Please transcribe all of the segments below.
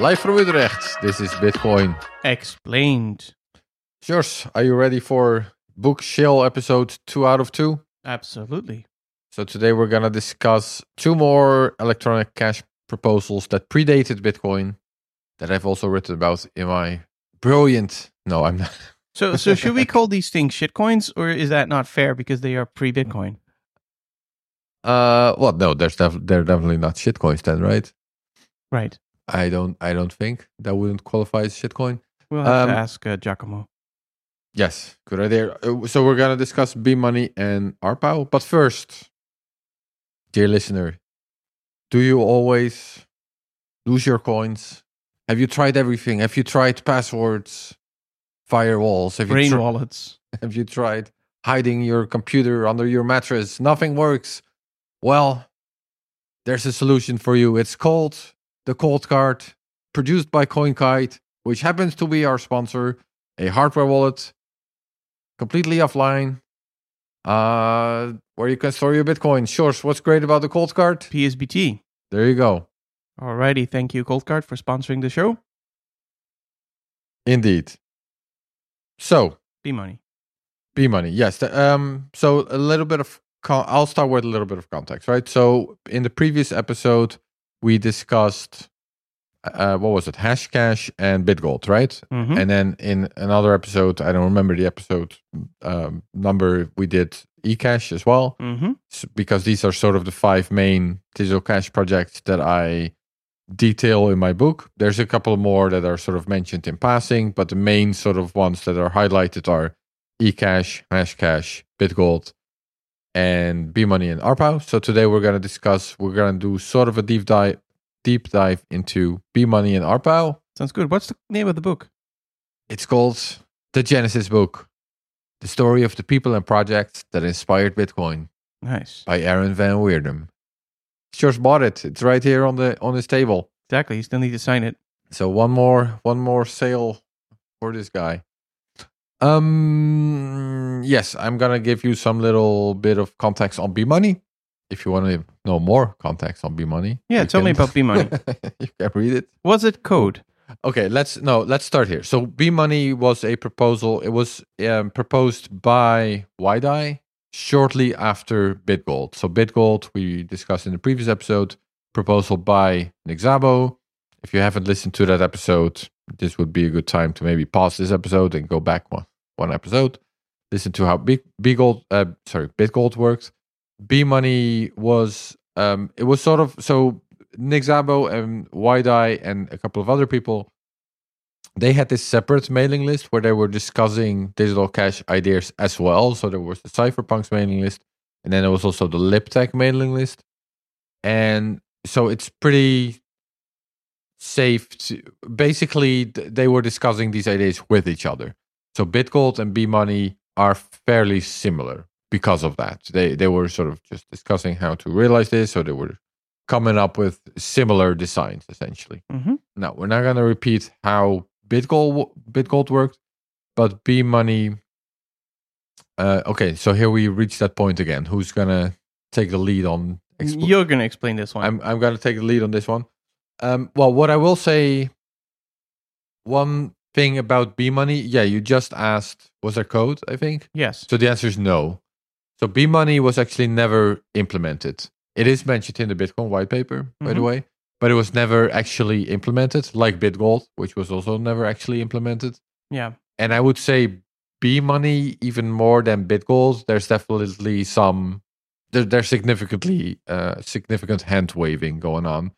Live from Utrecht, this is Bitcoin. Explained. Sjors, are you ready for Book Shill episode 2 out of 2? Absolutely. So today we're going to discuss two more electronic cash proposals that predated Bitcoin that I've also written about in my brilliant... No, I'm not. So, so should we call these things shitcoins, or is that not fair because they are pre-Bitcoin? Uh, well, no, there's def- they're definitely not shitcoins then, right? Right. I don't, I don't think that wouldn't qualify as shitcoin. We'll have Um, to ask uh, Giacomo. Yes, good idea. Uh, So we're gonna discuss B Money and RPOW, but first, dear listener, do you always lose your coins? Have you tried everything? Have you tried passwords, firewalls? Have you Brain tr- wallets. Have you tried hiding your computer under your mattress? Nothing works. Well, there's a solution for you. It's called the ColdCard, produced by CoinKite, which happens to be our sponsor, a hardware wallet, completely offline, uh, where you can store your Bitcoin. Sure, what's great about the ColdCard? PSBT. There you go. Alrighty, thank you, ColdCard, for sponsoring the show. Indeed. So, B money. B money, yes. The- um, so a little bit of con- I'll start with a little bit of context, right? So in the previous episode, we discussed uh, what was it, Hashcash and BitGold, right? hmm And then in another episode, I don't remember the episode um, number, we did eCash as well, hmm s- because these are sort of the five main digital cash projects that I detail in my book. There's a couple more that are sort of mentioned in passing, but the main sort of ones that are highlighted are eCash, Hashcash, BitGold, and B Money and RPOW. So today we're going to discuss, we're going to do sort of a deep dive, deep dive into BMoney and RPOW. Sounds good. What's the name of the book? It's called The Genesis Book, the story of the people and projects that inspired Bitcoin Nice. by Aaron van Wirdum. Sjors bought it. It's right here on the on his table. Exactly. You still need to sign it. So one more one more sale for this guy. Um yes, I'm gonna give you some little bit of context on B Money. If you want to know more context on B Money. Yeah, tell me about B money. you can read it. Was it code? Okay, let's no, let's start here. So B Money was a proposal. It was um, proposed by Wei Dai shortly after BitGold. So BitGold we discussed in the previous episode. Proposal by Nick Szabo. If you haven't listened to that episode, this would be a good time to maybe pause this episode and go back one one episode. Listen to how Big BitGold, uh, sorry, BitGold works. B Money was um, it was sort of so Nick Szabo and Wei Dai and a couple of other people, they had this separate mailing list where they were discussing digital cash ideas as well. So there was the Cypherpunks mailing list, and then there was also the LibTech mailing list. And so it's pretty safe to basically they were discussing these ideas with each other. So BitGold and B Money are fairly similar because of that. They they were sort of just discussing how to realize this, so they were coming up with similar designs essentially. hmm Now we're not going to repeat how BitGold BitGold worked, but B Money. Uh, okay, so here we reach that point again. Who's gonna take the lead on? expl- You're going to explain this one. I'm I'm gonna take the lead on this one. Um, well, what I will say, one thing about B Money, yeah, you just asked, was there code? I think. yes. So the answer is no. So B Money was actually never implemented. It is mentioned in the Bitcoin white paper, by the Mhm. way, but it was never actually implemented, like BitGold, which was also never actually implemented. Yeah. And I would say B Money even more than BitGold. There's definitely some there, there's significantly uh, significant hand waving going on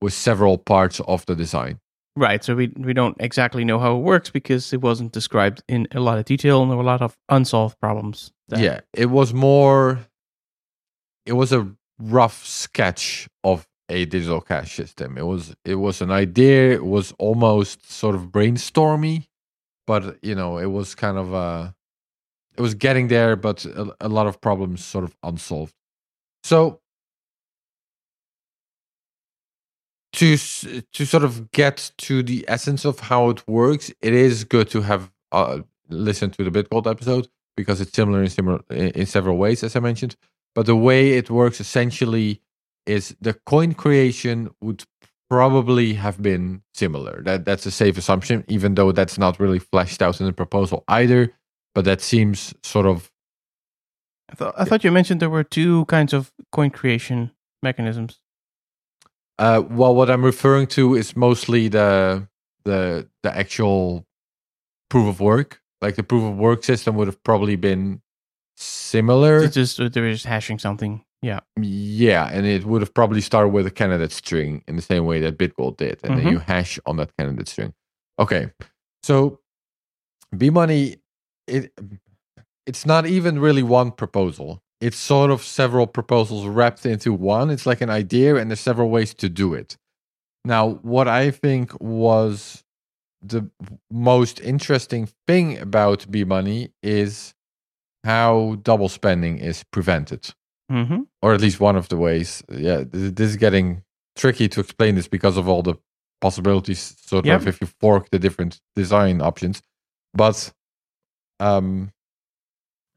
with several parts of the design. Right. So we we don't exactly know how it works because it wasn't described in a lot of detail and there were a lot of unsolved problems. that- Yeah, it was more. It was a rough sketch of a digital cash system. It was it was an idea. It was almost sort of brainstormy, but you know, it was kind of uh It was getting there, but a, a lot of problems sort of unsolved. So to to sort of get to the essence of how it works, it is good to have uh, listened to the Bitgold episode because it's similar in similar in several ways, as I mentioned. But the way it works essentially is the coin creation would probably have been similar. That that's a safe assumption, even though that's not really fleshed out in the proposal either. But that seems sort of I thought I thought you mentioned there were two kinds of coin creation mechanisms. Uh, well, what I'm referring to is mostly the the the actual proof of work. Like the proof of work system would have probably been similar. It's just they were just hashing something. Yeah. Yeah, and it would have probably started with a candidate string in the same way that Bitgold did, and then Mhm. you hash on that candidate string. Okay, so B Money, it it's not even really one proposal. It's sort of several proposals wrapped into one. It's like an idea, and there's several ways to do it. Now, what I think was the most interesting thing about B Money is how double spending is prevented Mm-hmm. or at least one of the ways. Yeah, th- this is getting tricky to explain this because of all the possibilities. Sort Yep. of if you fork the different design options, but um,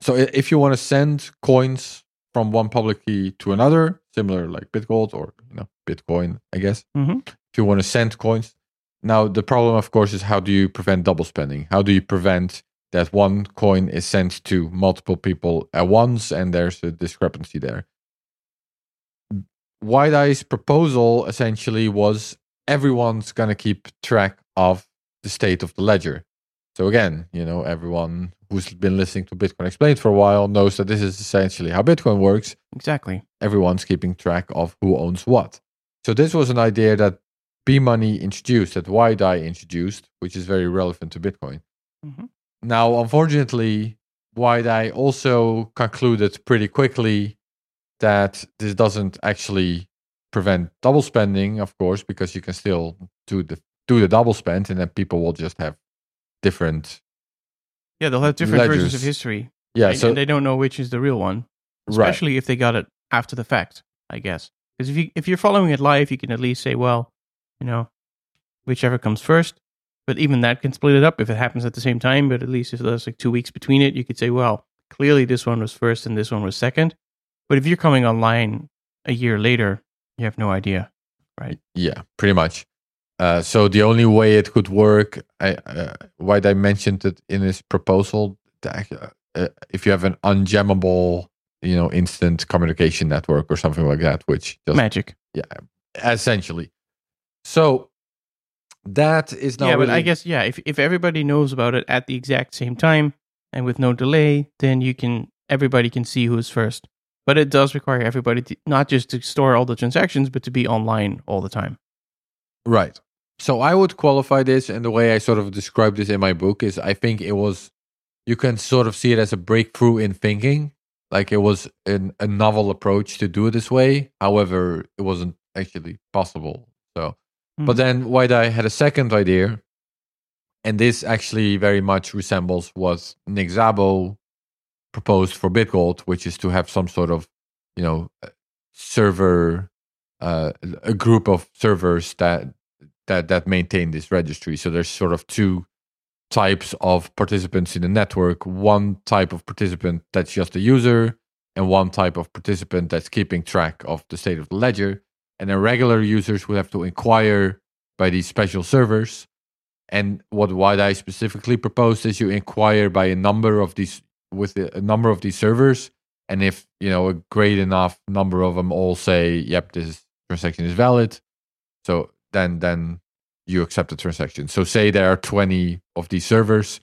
so if you want to send coins from one public key to another, similar like Bitgold or you know Bitcoin, I guess. Mhm. If you want to send coins, now the problem, of course, is how do you prevent double spending? How do you prevent that one coin is sent to multiple people at once and there's a discrepancy there? Wei Dai's proposal essentially was everyone's going to keep track of the state of the ledger. So again, you know, everyone who's been listening to Bitcoin Explained for a while knows that this is essentially how Bitcoin works. Exactly. Everyone's keeping track of who owns what. So this was an idea that B Money introduced, that Dai introduced, which is very relevant to Bitcoin. Mhm. Now, unfortunately, Dai also concluded pretty quickly that this doesn't actually prevent double spending, of course, because you can still do the do the double spend, and then people will just have different. Yeah, they'll have different versions of history. Yeah, and, so and they don't know which is the real one, right, especially if they got it after the fact. I guess because if you if you're following it live, you can at least say, well, you know, whichever comes first. But even that can split it up if it happens at the same time. But at least if there's like two weeks between it, you could say, well, clearly this one was first and this one was second. But if you're coming online a year later, you have no idea. Right? Yeah, pretty much. Uh, so the only way it could work, I, uh, Wei Dai mentioned it in his proposal, that, uh, uh, if you have an unjammable, you know, instant communication network or something like that, which just Magic. Yeah, essentially. So that is not yeah, really, but I guess yeah, if if everybody knows about it at the exact same time and with no delay, then you can everybody can see who's first. But it does require everybody to, not just to store all the transactions, but to be online all the time. Right. So I would qualify this, and the way I sort of describe this in my book is I think it was, you can sort of see it as a breakthrough in thinking. Like it was an, a novel approach to do it this way. However, it wasn't actually possible. So, but Mhm. then Wei Dai had a second idea, and this actually very much resembles what Nick Szabo proposed for Bitgold, which is to have some sort of, you know, server, uh, a group of servers that that that maintain this registry. So there's sort of two types of participants in the network. One type of participant that's just a user, and one type of participant that's keeping track of the state of the ledger. And then regular users would have to inquire by these special servers. And what Wei Dai specifically proposed is you inquire by a number of these with a number of these servers, and if you know a great enough number of them all say, "Yep, this transaction is valid," so then then you accept the transaction. So say there are twenty of these servers,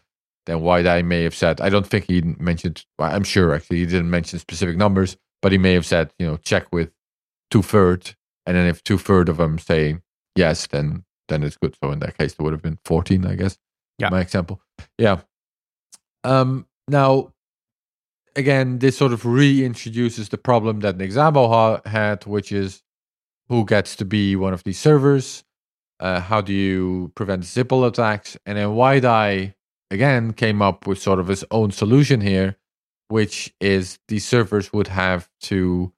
then Wide may have said, I don't think he mentioned. Well, I'm sure actually he didn't mention specific numbers, but he may have said, you know, check with two third, and then if two third of them say yes, then then it's good. So in that case, there would have been fourteen, I guess. Yeah. My example. Yeah. Um. Now, again, this sort of reintroduces the problem that Nick Szabo ha- had, which is who gets to be one of these servers. Uh, how do you prevent Sybil attacks? And then Wei Dai again came up with sort of his own solution here, which is these servers would have to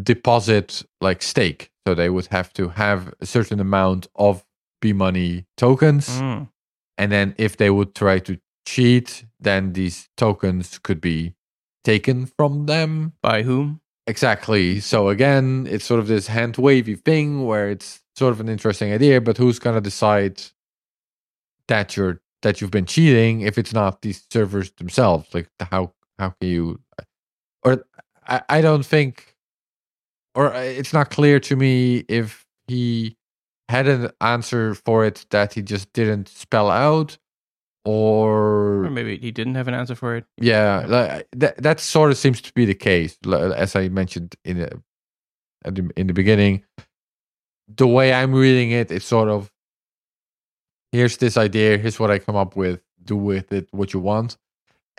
deposit like stake. So they would have to have a certain amount of B money tokens. Mm. And then if they would try to cheat, then these tokens could be taken from them. By whom? Exactly. So again, it's sort of this hand wavy thing where it's sort of an interesting idea, but who's gonna decide that you're that you've been cheating if it's not these servers themselves? Like how how can you or I, I don't think or uh, it's not clear to me if he had an answer for it that he just didn't spell out or, Or maybe he didn't have an answer for it. yeah like, that, that sort of seems to be the case as i mentioned in the, at the in the beginning the way i'm reading it it's sort of here's this idea here's what i come up with do with it what you want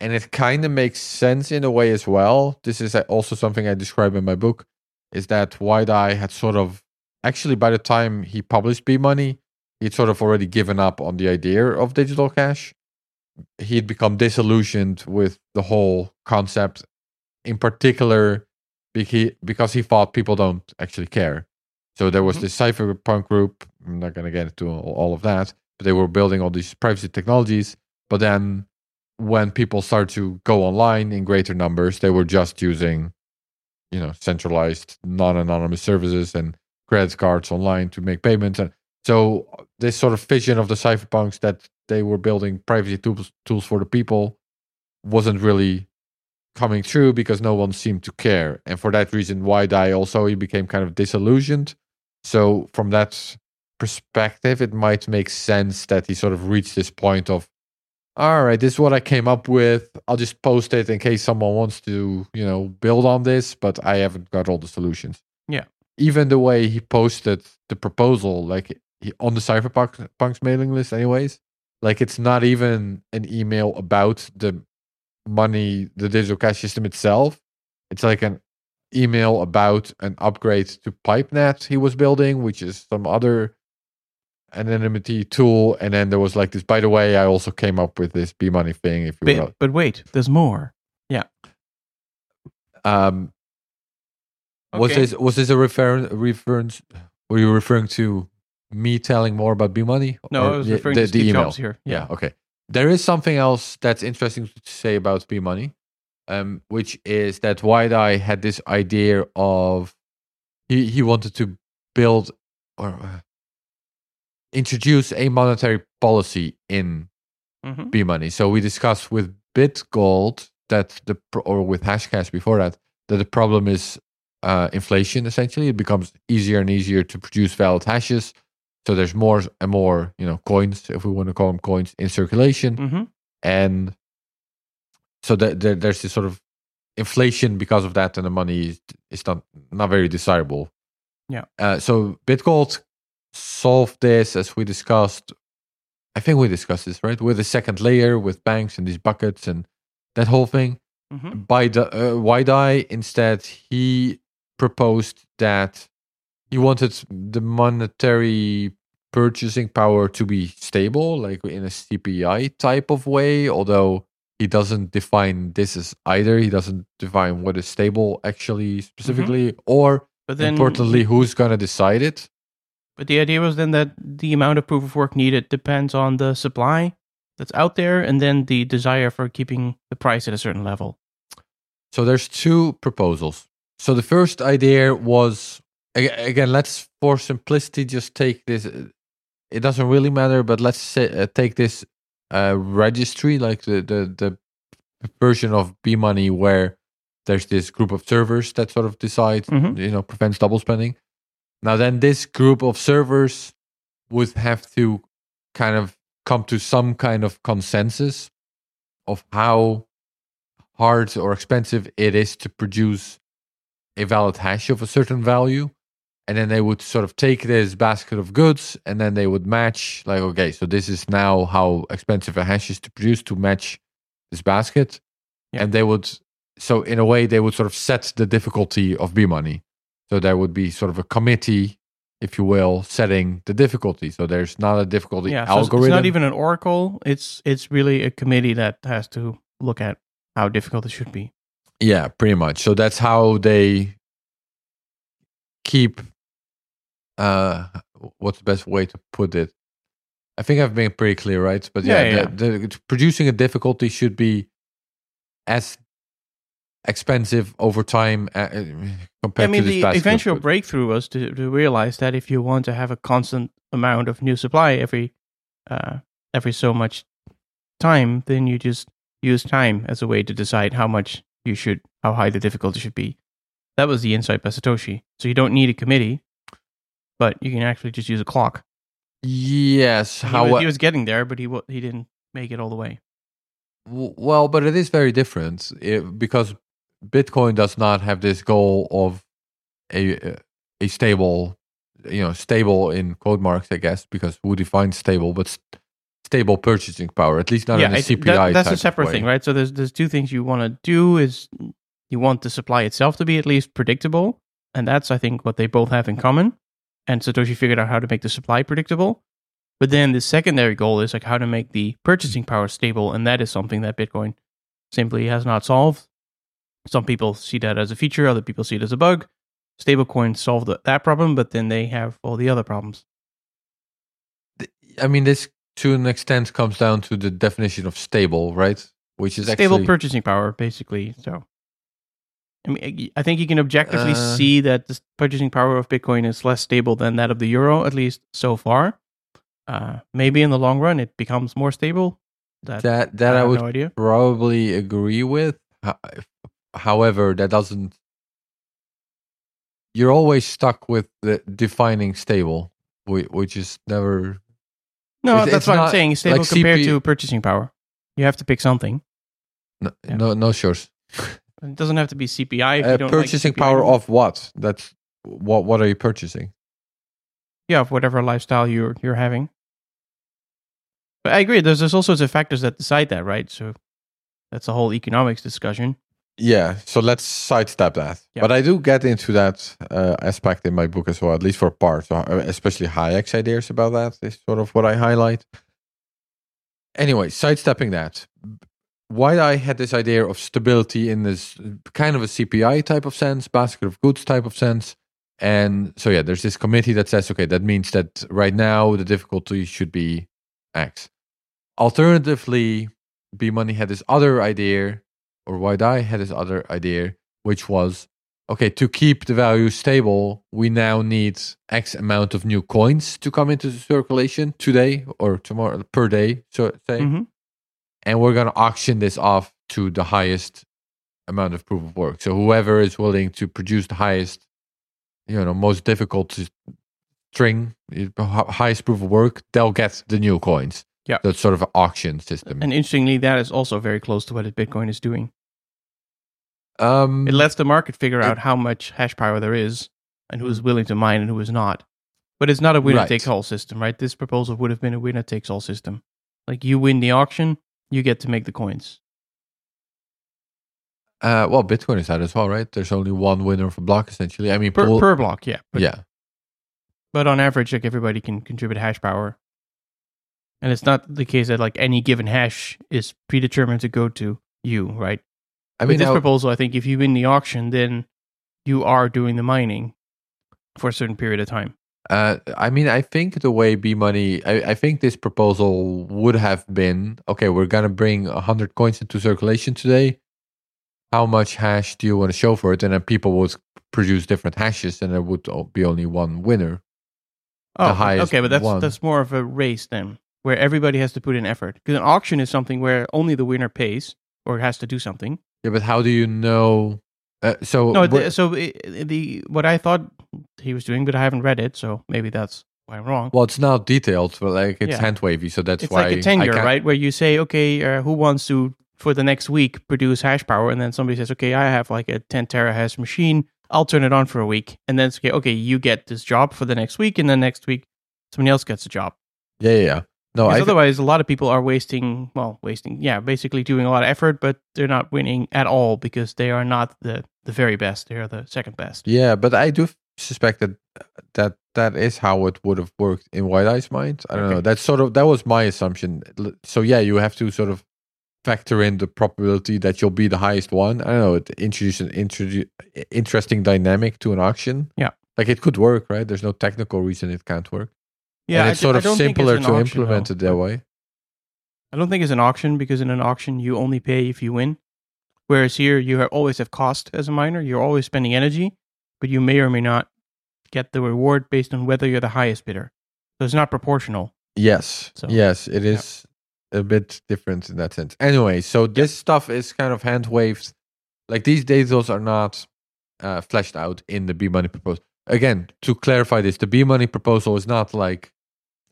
and it kind of makes sense in a way as well this is uh, also something i describe in my book is that Wei Dai had sort of actually by the time he published B Money, he'd sort of already given up on the idea of digital cash. He'd become disillusioned with the whole concept, in particular because he thought people don't actually care. So there was Mhm. this cypherpunk group. I'm not going to get into all all of that, but they were building all these privacy technologies. But then when people started to go online in greater numbers, they were just using you know centralized non-anonymous services and credit cards online to make payments and so this sort of vision of the cypherpunks that they were building privacy tools tools for the people wasn't really coming true because no one seemed to care and for that reason White Eye also he became kind of disillusioned so from that perspective it might make sense that he sort of reached this point of all right, this is what I came up with. I'll just post it in case someone wants to, you know, build on this, but I haven't got all the solutions. Yeah. Even the way he posted the proposal, like he, on the Cypherpunks mailing list, anyways, like it's not even an email about the money, the digital cash system itself. It's like an email about an upgrade to PipeNet he was building, which is some other anonymity tool. And then there was like this, by the way, I also came up with this B money thing. If you will. But, but wait, there's more. Yeah. Um, Was this was this a refer- reference? Were you referring to me telling more about B Money? No, I was the- referring the, to the Steve email? Jobs here. Yeah. Okay. There is something else that's interesting to say about B Money, um, which is that Wei Dai had this idea of he he wanted to build or uh, introduce a monetary policy in hmm B money. So we discussed with BitGold that the or with Hashcash before that that the problem is uh, inflation. Essentially, it becomes easier and easier to produce valid hashes. So there's more and more, you know, coins, if we want to call them coins, in circulation, hmm and so that there, there's this sort of inflation because of that, and the money is, is not not very desirable. Yeah. Uh, so BitGold solved this as we discussed. I think we discussed this right with the second layer with banks and these buckets and that whole thing. hmm By the uh, Eye, instead, he proposed that he wanted the monetary purchasing power to be stable, like in a CPI type of way. Although he doesn't define this as either. He doesn't define what is stable actually mm-hmm. specifically, or But then, importantly, who's gonna decide it. but the idea was then that the amount of proof of work needed depends on the supply that's out there, and then the desire for keeping the price at a certain level. So there's two proposals. So the first idea was again, let's for simplicity just take this. uh, It doesn't really matter, but let's say, uh, take this uh, registry, like the, the the version of B Money, where there's this group of servers that sort of decide, Mhm. you know, prevents double spending. Now, then this group of servers would have to kind of come to some kind of consensus of how hard or expensive it is to produce a valid hash of a certain value and then they would sort of take this basket of goods and then they would match like okay so this is now how expensive a hash is to produce to match this basket Yeah. and they would so in a way they would sort of set the difficulty of b money so there would be sort of a committee if you will setting the difficulty so there's not a difficulty yeah, so algorithm it's not even an oracle. It's it's really a committee that has to look at how difficult it should be. Yeah, pretty much. So that's how they keep. Uh, what's the best way to put it? I think I've been pretty clear, right? But yeah, Yeah, yeah. The, the, producing a difficulty should be as expensive over time uh, uh, compared I mean, to the eventual goods. breakthrough was to, to realize that if you want to have a constant amount of new supply every uh, every so much time, then you just use time as a way to decide how much you should, how high the difficulty should be. That was the insight by Satoshi. So you don't need a committee, but you can actually just use a clock. Yes, He how was, he was getting there, but he he didn't make it all the way. Well, but it is very different eh, because Bitcoin does not have this goal of a a stable, you know, stable in quote marks, I guess, because who defines stable, but st- stable purchasing power, at least not in a CPI. that- that's a separate way. thing, right? So there's there's two things you want to do is you want the supply itself to be at least predictable, and that's I think what they both have in common. And Satoshi figured out how to make the supply predictable. But then the secondary goal is like how to make the purchasing power stable, and that is something that Bitcoin simply has not solved. Some people see that as a feature, other people see it as a bug. Stablecoins solve the, that problem, but then they have all the other problems. I mean, this to an extent comes down to the definition of stable, right? Which is stable actually purchasing power, basically. So, I mean, I think you can objectively Uh, see that the purchasing power of Bitcoin is less stable than that of the euro, at least so far. Uh, maybe in the long run, it becomes more stable. That, that that I I would no idea. probably agree with. However, that doesn't. You're always stuck with the defining stable, which is never. No, it's- that's it's what I'm saying. Stable like compared CP to purchasing power. You have to pick something. No, Yeah. no, no sure. It doesn't have to be CPI. If Uh, you don't like purchasing CPI. power of what? That's what. What are you purchasing? yeah, of whatever lifestyle you're you're having. But I agree. There's there's all sorts of factors that decide that, right? So that's a whole economics discussion. Yeah, so let's sidestep that. Yeah. But I do get into that uh, aspect in my book as well, at least for part. So uh, especially Hayek's ideas about that is sort of what I highlight. Anyway, sidestepping that, Wei Dai had this idea of stability in this kind of a CPI type of sense, basket of goods type of sense. And so, yeah, there's this committee that says, okay, that means that right now the difficulty should be X. Alternatively, B Money had this other idea or Wei Dai had this other idea, which was okay, to keep the value stable, we now need X amount of new coins to come into circulation today or tomorrow per day, so say. Mhm. And we're going to auction this off to the highest amount of proof of work. So whoever is willing to produce the highest, you know, most difficult to string, highest proof of work, they'll get the new coins. Yeah. That's sort of an auction system. And interestingly, that is also very close to what Bitcoin is doing. um, It lets the market figure It- out how much hash power there is and who's willing to mine and who is not. But it's not a winner Right. takes all system, right? This proposal would have been a winner takes all system. Like you win the auction, you get to make the coins. Uh, well, Bitcoin is that as well, right? There's only one winner of a block, essentially. I mean, Per, pool- per block, yeah. But, yeah, but on average, like everybody can contribute hash power. And it's not the case that like any given hash is predetermined to go to you, right? I With mean, this now- proposal, I think if you win the auction, then you are doing the mining for a certain period of time. Uh, I mean, I think the way B Money, I, I think this proposal would have been okay. We're gonna bring hundred coins into circulation today. How much hash do you want to show for it? And then people would produce different hashes, and there would be only one winner. Oh, okay, but that's one. that's more of a race then, where everybody has to put in effort. Because an auction is something where only the winner pays or has to do something. Yeah, but how do you know? Uh, so No, the, so the what I thought he was doing, but I haven't read it, so maybe that's why I'm wrong. well, it's not detailed, but like it's Yeah. hand wavy, so that's it's why like a tenure, right? Where you say, okay, uh, who wants to for the next week produce hash power, and then somebody says, okay, I have like a 10 terahash machine, I'll turn it on for a week, and then it's okay, okay, you get this job for the next week, and then next week somebody else gets a job. Yeah, yeah, yeah. No, Because otherwise, a lot of people are wasting, well, wasting, yeah, basically doing a lot of effort, but they're not winning at all because they are not the, the very best. They are the second best. Yeah, but I do suspect that that that is how it would have worked in Wei Dai's mind. I don't Okay. know. That's sort of that was my assumption. So yeah, you have to sort of factor in the probability that you'll be the highest one. I don't know. It introduces an introdu- interesting dynamic to an auction. Yeah. like it could work, right? There's no technical reason it can't work. Yeah, and it's I sort I of don't think it's simpler to auction, implement though. it that way. I don't think it's an auction because in an auction, you only pay if you win. Whereas here, you ha- always have cost as a miner. You're always spending energy, but you may or may not get the reward based on whether you're the highest bidder. So it's not proportional. Yes. So- yes, it is a bit different in that sense. Anyway, so this stuff is kind of hand waved. Like these details are not uh, fleshed out in the B money proposal. Again, to clarify this, the B money proposal is not like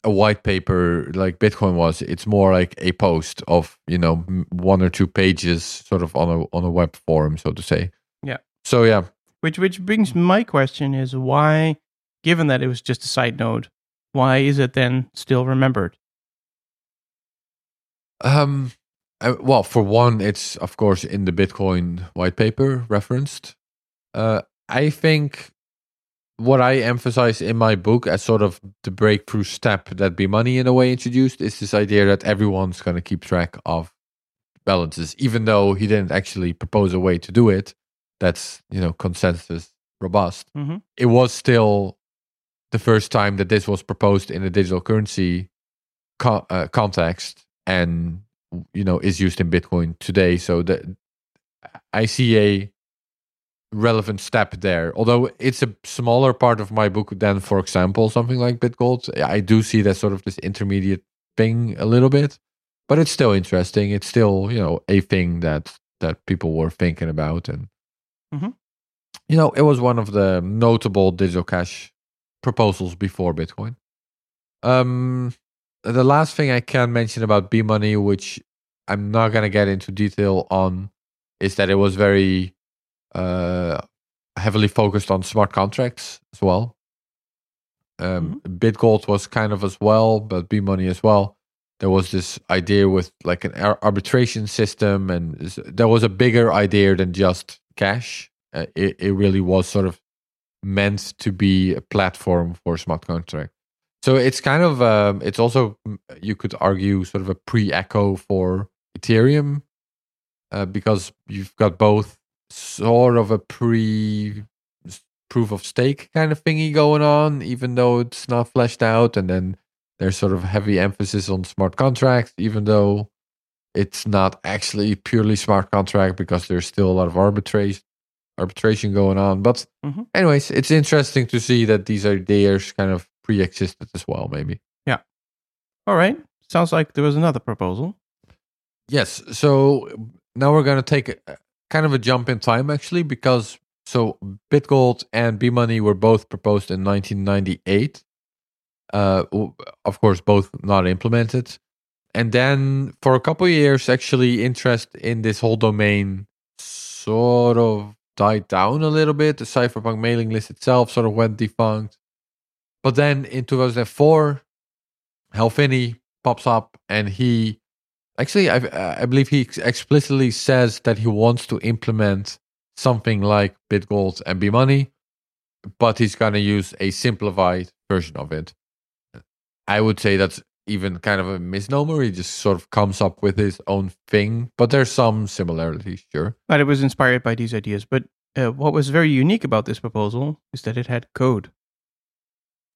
a white paper like Bitcoin was. It's more like a post of you know one or two pages, sort of on a on a web forum, so to say. Yeah. So yeah, Which which brings my question is why, given that it was just a side note, why is it then still remembered? Um, uh, well, for one, it's of course in the Bitcoin white paper referenced. Uh, I think what I emphasize in my book as sort of the breakthrough step that B Money in a way introduced is this idea that everyone's going to keep track of balances, even though he didn't actually propose a way to do it. That's you know consensus robust. Mhm. It was still the first time that this was proposed in a digital currency co- uh, context and you know is used in bitcoin today so that i see a relevant step there. Although it's a smaller part of my book than for example something like bitgold. I do see that sort of this intermediate thing a little bit but it's still interesting. It's still you know a thing that that people were thinking about and Mhm. you know it was one of the notable digital cash proposals before bitcoin. Um the last thing I can mention about B Money, which I'm not gonna get into detail on, is that it was very heavily focused on smart contracts as well. Um, Bitgold was kind of as well, but B Money as well. There was this idea with like an ar- arbitration system, and there was a bigger idea than just cash. Uh, it, it really was sort of meant to be a platform for smart contract. So it's kind of um, it's also you could argue sort of a pre-echo for Ethereum uh, because you've got both sort of a pre proof of stake kind of thingy going on, even though it's not fleshed out, and then there's sort of heavy emphasis on smart contracts, even though it's not actually purely smart contract because there's still a lot of arbitration arbitration going on. But Mhm. anyways, it's interesting to see that these ideas kind of pre-existed as well, maybe. Yeah. All right. Sounds like there was another proposal. Yes. So now we're going to take a, kind of a jump in time, actually, because so Bitgold and B Money were both proposed in 1998. Uh, of course, both not implemented. And then for a couple years, actually, interest in this whole domain sort of died down a little bit. The Cypherpunk mailing list itself sort of went defunct. But then in 2004, Hal Finney pops up and he actually, I, I believe he explicitly says that he wants to implement something like Bitgold and B Money, but he's going to use a simplified version of it. I would say that's even kind of a misnomer. He just sort of comes up with his own thing, but there's some similarities, sure. But it was inspired by these ideas. But uh, what was very unique about this proposal is that it had code.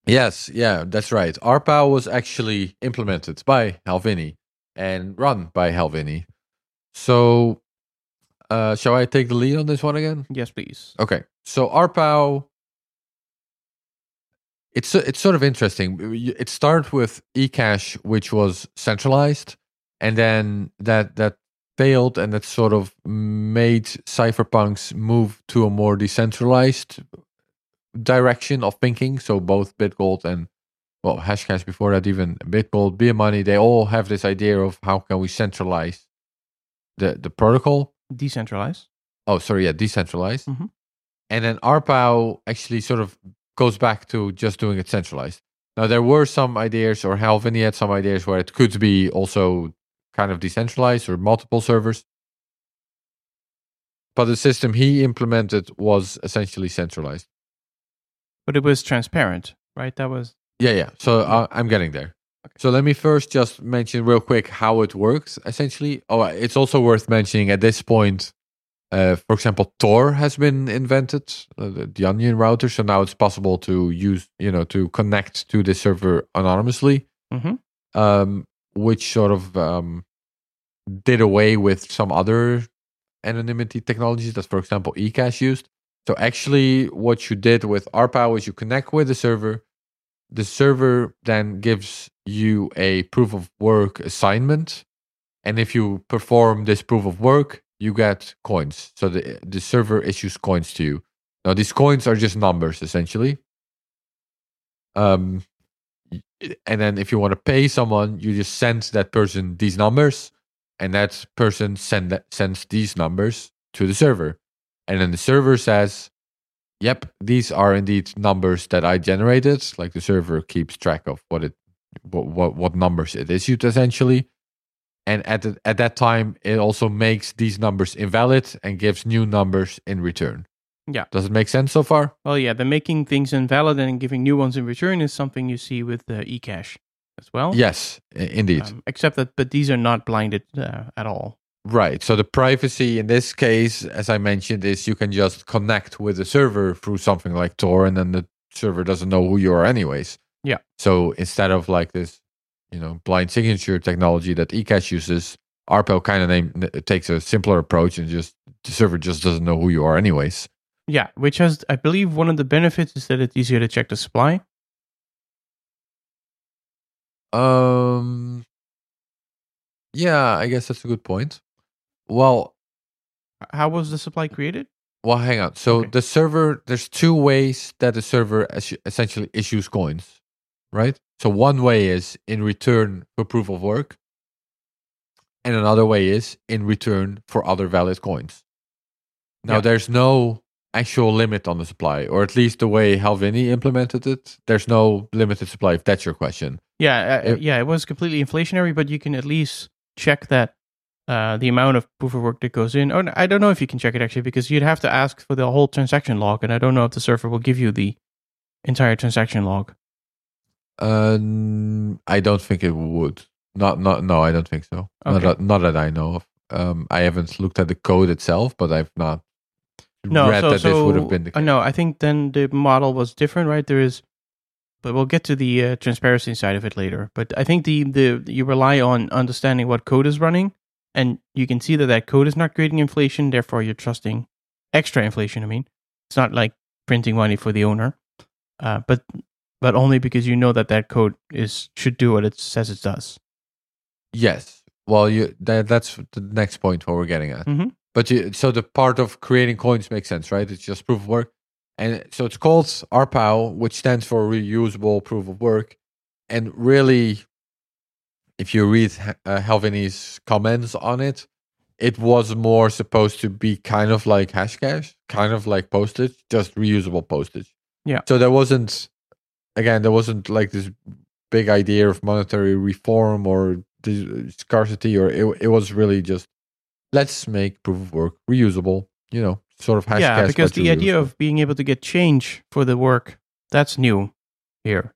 Yes, yeah, that's right. RPOW was actually implemented by Hal Finney and run by Hal Finney. So, uh, shall I take the lead on this one again? Yes, please. Okay, so RPOW, it's it's sort of interesting. It started with eCash, which was centralized, and then that that failed, and that sort of made cypherpunks move to a more decentralized direction of thinking. So both Bitgold and well, Hashcash before that, even Bitgold, B Money, they all have this idea of how can we centralize the the protocol. Decentralized. Oh, sorry, yeah, decentralized. Mhm. And then RPOW actually sort of goes back to just doing it centralized. Now there were some ideas, or Hal Finney had some ideas where it could be also kind of decentralized or multiple servers. But the system he implemented was essentially centralized. But it was transparent, right? That was Yeah, yeah. So uh, I'm getting there. So let me first just mention real quick how it works. Essentially, oh, it's also worth mentioning at this point. Uh, for example, Tor has been invented, uh, the, the Onion router. So now it's possible to use, you know, to connect to the server anonymously, Mhm. um, which sort of um, did away with some other anonymity technologies that, for example, eCash used. So actually, what you did with RPow is you connect with the server. The server then gives you a proof of work assignment, and if you perform this proof of work, you get coins. So the the server issues coins to you. Now these coins are just numbers essentially. Um, and then if you want to pay someone, you just send that person these numbers, and that person send that, sends these numbers to the server, and then the server says, "Yep, these are indeed numbers that I generated." Like the server keeps track of what it what what, what numbers it issued essentially, and at the, at that time, it also makes these numbers invalid and gives new numbers in return. Yeah. Does it make sense so far? Well, yeah, the making things invalid and giving new ones in return is something you see with the eCash as well. Yes, indeed. Um, except that, but these are not blinded uh, at all. Right. So the privacy in this case, as I mentioned, is you can just connect with the server through something like Tor, and then the server doesn't know who you are, anyways. Yeah. So instead of like this, you know, blind signature technology that eCash uses, RPOW kind of name takes a simpler approach and just the server just doesn't know who you are, anyways. Yeah, which has, I believe, one of the benefits is that it's easier to check the supply. Um. Yeah, I guess that's a good point. Well, How was the supply created? Well, hang on. So Okay. the server, there's two ways that the server essentially issues coins, right? So one way is in return for proof of work, and another way is in return for other valid coins. Now, Yeah. there's no actual limit on the supply, or at least the way Hal Finney implemented it, there's no limited supply. If that's your question, Yeah, uh, It- yeah, it was completely inflationary, but you can at least check that uh, the amount of proof of work that goes in. Oh, I don't know if you can check it actually because you'd have to ask for the whole transaction log, and I don't know if the server will give you the entire transaction log. um, I don't think it would. Not, not, no, I don't think so. Not, that, not that I know of. Um, I haven't looked at the code itself, but I've not No, read so, that so this would have been the uh, case. no, I think then the model was different, right? There is, but we'll get to the uh, transparency side of it later. But I think the the you rely on understanding what code is running, and you can see that that code is not creating inflation. Therefore, you're trusting extra inflation. I mean, it's not like printing money for the owner, uh, but but only because you know that that code is should do what it says it does. Yes. Well, you that, that's the next point what we're getting at. Mhm. But you, so the part of creating coins makes sense, right? It's just proof of work, and so it's called RPOW, which stands for reusable proof of work. And really, if you read uh, Hal Finney's comments on it, it was more supposed to be kind of like Hashcash, kind of like postage, just reusable postage. Yeah. So there wasn't, again, there wasn't like this big idea of monetary reform or the scarcity, or it, it was really just let's make proof of work reusable. You know, sort of Hashcash. yeah, because the idea reusable. of being able to get change for the work that's new here,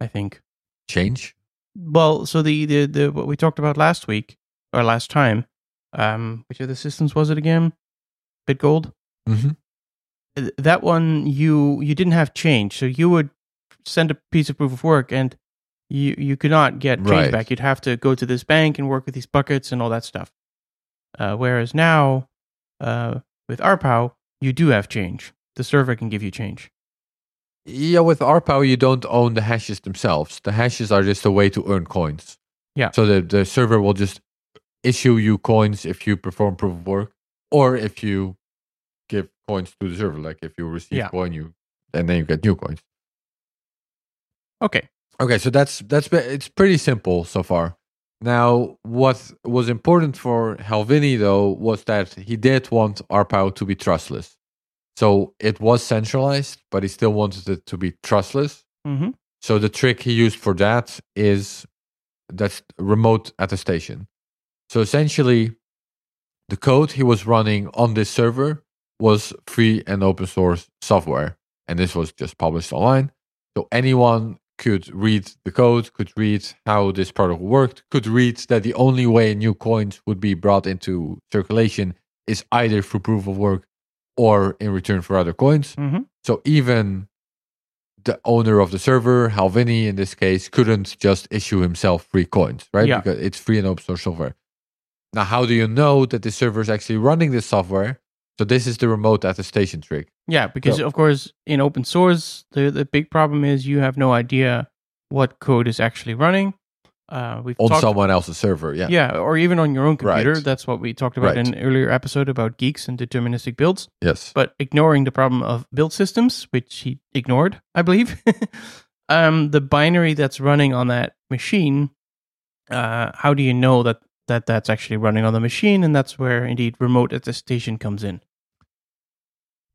I think. change. Well, so the, the the what we talked about last week or last time, um, which of the systems was it again? Bitgold. hmm Uh, That one you you didn't have change, so you would send a piece of proof of work and you you could not get change Right. back. You'd have to go to this bank and work with these buckets and all that stuff. Uh, whereas now, uh, with RPow, you do have change. The server can give you change. Yeah, with RPow, you don't own the hashes themselves. The hashes are just a way to earn coins. Yeah. So the, the server will just issue you coins if you perform proof of work, or if you give coins to the server. Like if you receive Yeah. coin, you and then you get new coins. Okay. Okay, so that's that's it's pretty simple so far. Now, what was important for Hal Finney though was that he did want RPow to be trustless. So it was centralized, but he still wanted it to be trustless. Mm-hmm. So the trick he used for that is that's remote attestation. So essentially, the code he was running on this server was free and open source software, and this was just published online. So anyone could read the code, could read how this product worked, could read that the only way new coins would be brought into circulation is either through proof of work or in return for other coins. Mm-hmm. So even the owner of the server, Hal Finney in this case, couldn't just issue himself free coins, right? Yeah. Because it's free and open source software. Now, how do you know that the server is actually running this software? So this is the remote attestation trick. Yeah, because So- of course, in open source, the the big problem is you have no idea what code is actually running. Uh, we've on someone else's server. Yeah. yeah, or even on your own computer. Right. That's what we talked about Right. in an earlier episode about Guix and deterministic builds. Yes. But ignoring the problem of build systems, which he ignored, I believe, um, the binary that's running on that machine. Uh, how do you know that that that's actually running on the machine? And that's where indeed remote attestation comes in.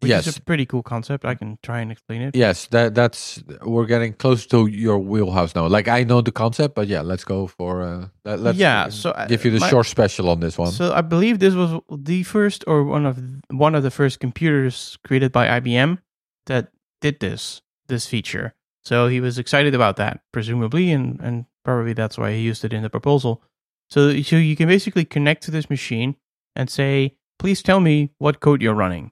Which yes. is a pretty cool concept. I can try and explain it. Yes. That that's we're getting close to your wheelhouse now. Like I know the concept, but yeah, let's go for uh, let, let's Yeah, so, uh, give you the my- short special on this one. So I believe this was the first or one of one of the first computers created by IBM that did this this feature. So he was excited about that, presumably, and and probably that's why he used it in the proposal. So so you can basically connect to this machine and say, "Please tell me what code you're running,"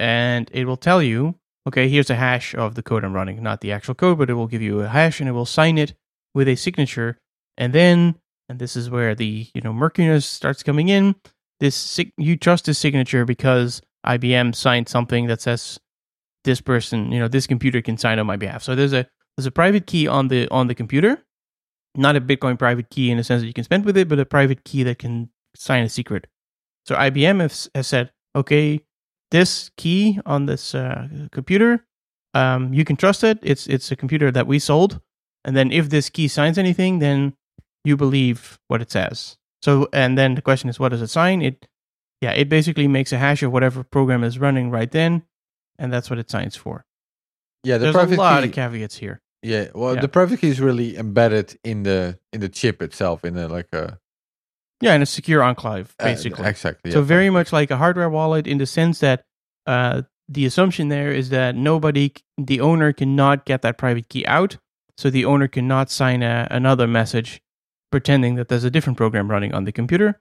and it will tell you, "Okay, here's a hash of the code I'm running, not the actual code, but it will give you a hash and it will sign it with a signature, and then." And this is where the you know murkiness starts coming in this you trust this signature because IBM signed something that says this person, you know, this computer can sign on my behalf. So there's a there's a private key on the on the computer, not a Bitcoin private key in the sense that you can spend with it, but a private key that can sign a secret. So IBM has, has said, okay, this key on this uh, computer, um, you can trust it. It's it's a computer that we sold, and then if this key signs anything, then you believe what it says. So, and then the question is, what does it sign? It, yeah, it basically makes a hash of whatever program is running right then, and that's what it signs for. yeah, the There's a lot key. of caveats here. yeah. Well, Yeah. the private key is really embedded in the in the chip itself, in a like a Yeah, and a secure enclave, uh, basically. exactly. so yeah. very much like a hardware wallet in the sense that uh, the assumption there is that nobody, the owner, cannot get that private key out. So the owner cannot sign a, another message pretending that there's a different program running on the computer.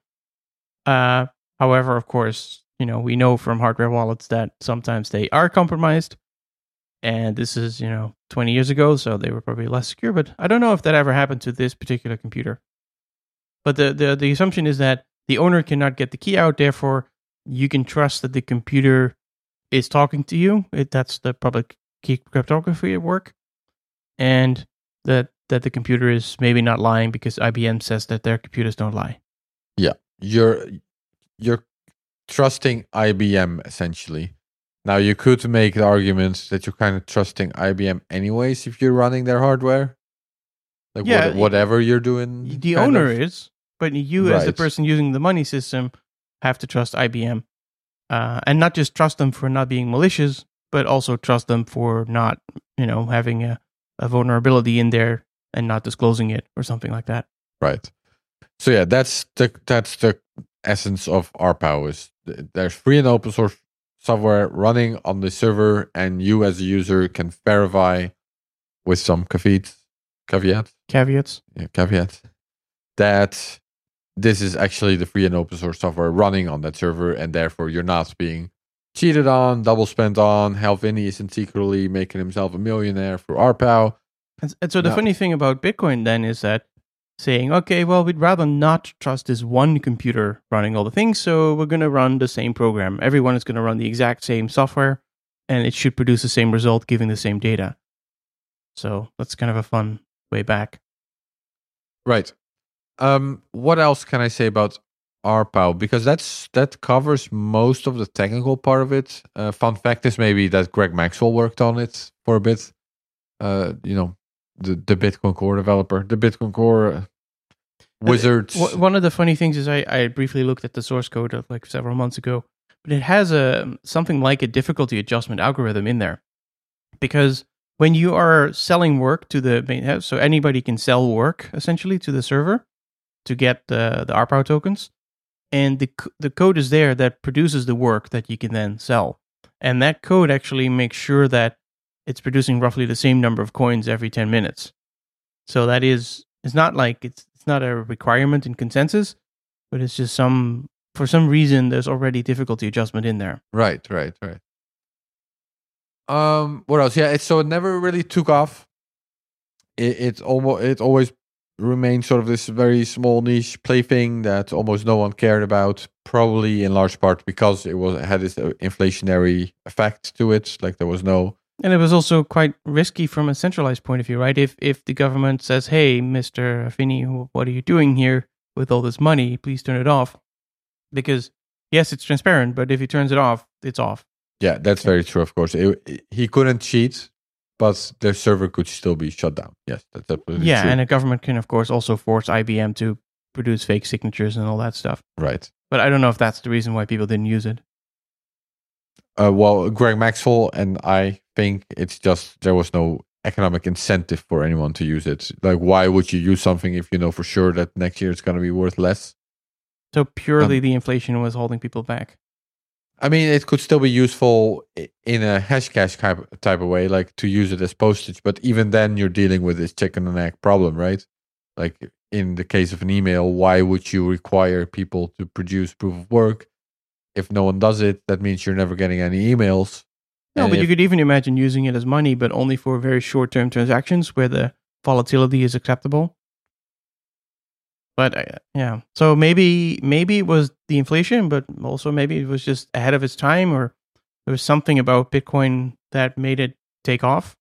Uh, however, of course, you know we know from hardware wallets that sometimes they are compromised, and this is you know 20 years ago, so they were probably less secure. But I don't know if that ever happened to this particular computer. But the the, the assumption is that the owner cannot get the key out, therefore you can trust that the computer is talking to you. It, that's the public key cryptography at work, and that that the computer is maybe not lying because IBM says that their computers don't lie. Yeah. You're you're trusting IBM essentially. Now you could make the argument that you're kind of trusting IBM anyways if you're running their hardware. Like Yeah, what, whatever you're doing. The owner of. is, but you as the person using the money system have to trust IBM, uh, and not just trust them for not being malicious, but also trust them for not, you know, having a, a vulnerability in there and not disclosing it or something like that. Right. So yeah, that's the that's the essence of RPOW is th- there's free and open source software running on the server and you as a user can verify with some caveats caveats Caveats. yeah, caveat that this is actually the free and open source software running on that server, and therefore you're not being cheated on, double spent on. Hal Finney isn't secretly making himself a millionaire through RPOW. And, and so the No. funny thing about Bitcoin then is that saying, okay, well, we'd rather not trust this one computer running all the things, so we're going to run the same program. Everyone is going to run the exact same software, and it should produce the same result, giving the same data. So that's kind of a fun way back. Right. Um, what else can I say about RPOW? Because that's that covers most of the technical part of it. Uh, fun fact is maybe that Greg Maxwell worked on it for a bit. Uh, you know, the the Bitcoin Core developer, the Bitcoin Core uh, wizards. Wh- One of the funny things is I, I briefly looked at the source code of like several months ago, but it has a something like a difficulty adjustment algorithm in there, because when you are selling work to the main house, so anybody can sell work essentially to the server to get the the RPOW tokens, and the the code is there that produces the work that you can then sell, and that code actually makes sure that it's producing roughly the same number of coins every ten minutes. So that is it's not like it's it's not a requirement in consensus, but it's just some for some reason there's already difficulty adjustment in there. Right, right, right. Um, what else? Yeah, it so it never really took off. It it almost it always remained sort of this very small niche plaything that almost no one cared about. Probably in large part because it was had this uh, inflationary effect to it. Like there was no And it was also quite risky from a centralized point of view, right? If if the government says, "Hey, Mister wh- what are you doing here with all this money? Please turn it off," because yes, it's transparent, but if he turns it off, it's off. Yeah, that's very true. Of course, it- he couldn't cheat, but their server could still be shut down. Yes, that's absolutely yeah, true. and a government can, of course, also force IBM to produce fake signatures and all that stuff. right. But I don't know if that's the reason why people didn't use it. Uh, well, Greg Maxwell and I think it's just there was no economic incentive for anyone to use it. Like, why would you use something if you know for sure that next year it's going to be worth less? So purely Um, the inflation was holding people back. I mean, it could still be useful in a Hashcash type type of way, like to use it as postage. But even then, you're dealing with this chicken and egg problem, right? Like in the case of an email, why would you require people to produce proof of work? If no one does it, that means you're never getting any emails. No, And but you could even imagine using it as money, but only for very short term transactions where the volatility is acceptable. But uh, yeah, so maybe maybe it was the inflation, but also maybe it was just ahead of its time, or there was something about Bitcoin that made it take off.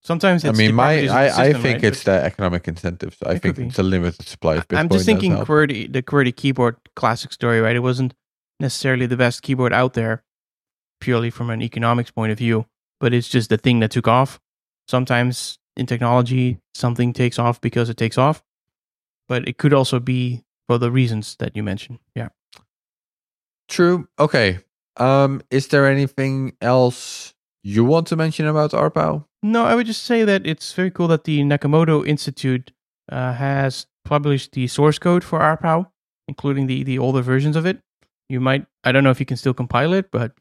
Sometimes I mean, my of the I, I think right? it's But the economic incentives. I It think it's a limited supply of Bitcoin. I'm just thinking. QWERTY, the QWERTY keyboard classic story, right? It wasn't necessarily the best keyboard out there, purely from an economics point of view, but it's just the thing that took off. Sometimes in technology, something takes off because it takes off, but it could also be for the reasons that you mentioned. Yeah. True. Okay. Um, is there anything else you want to mention about RPOW? No, I would just say that it's very cool that the Nakamoto Institute uh, has published the source code for RPOW, including the, the older versions of it. You might, I don't know if you can still compile it, but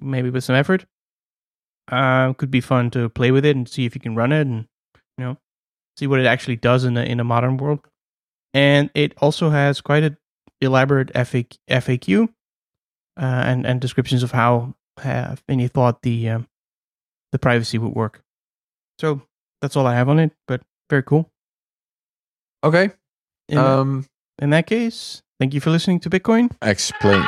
maybe with some effort. Uh, could be fun to play with it and see if you can run it and, you know, see what it actually does in a, in a modern world. And it also has quite an elaborate FAQ, FAQ uh, and, and descriptions of how Hal Finney thought the, um, the privacy would work. So that's all I have on it, but very cool. Okay. In, Um, in that case, thank you for listening to Bitcoin. explain.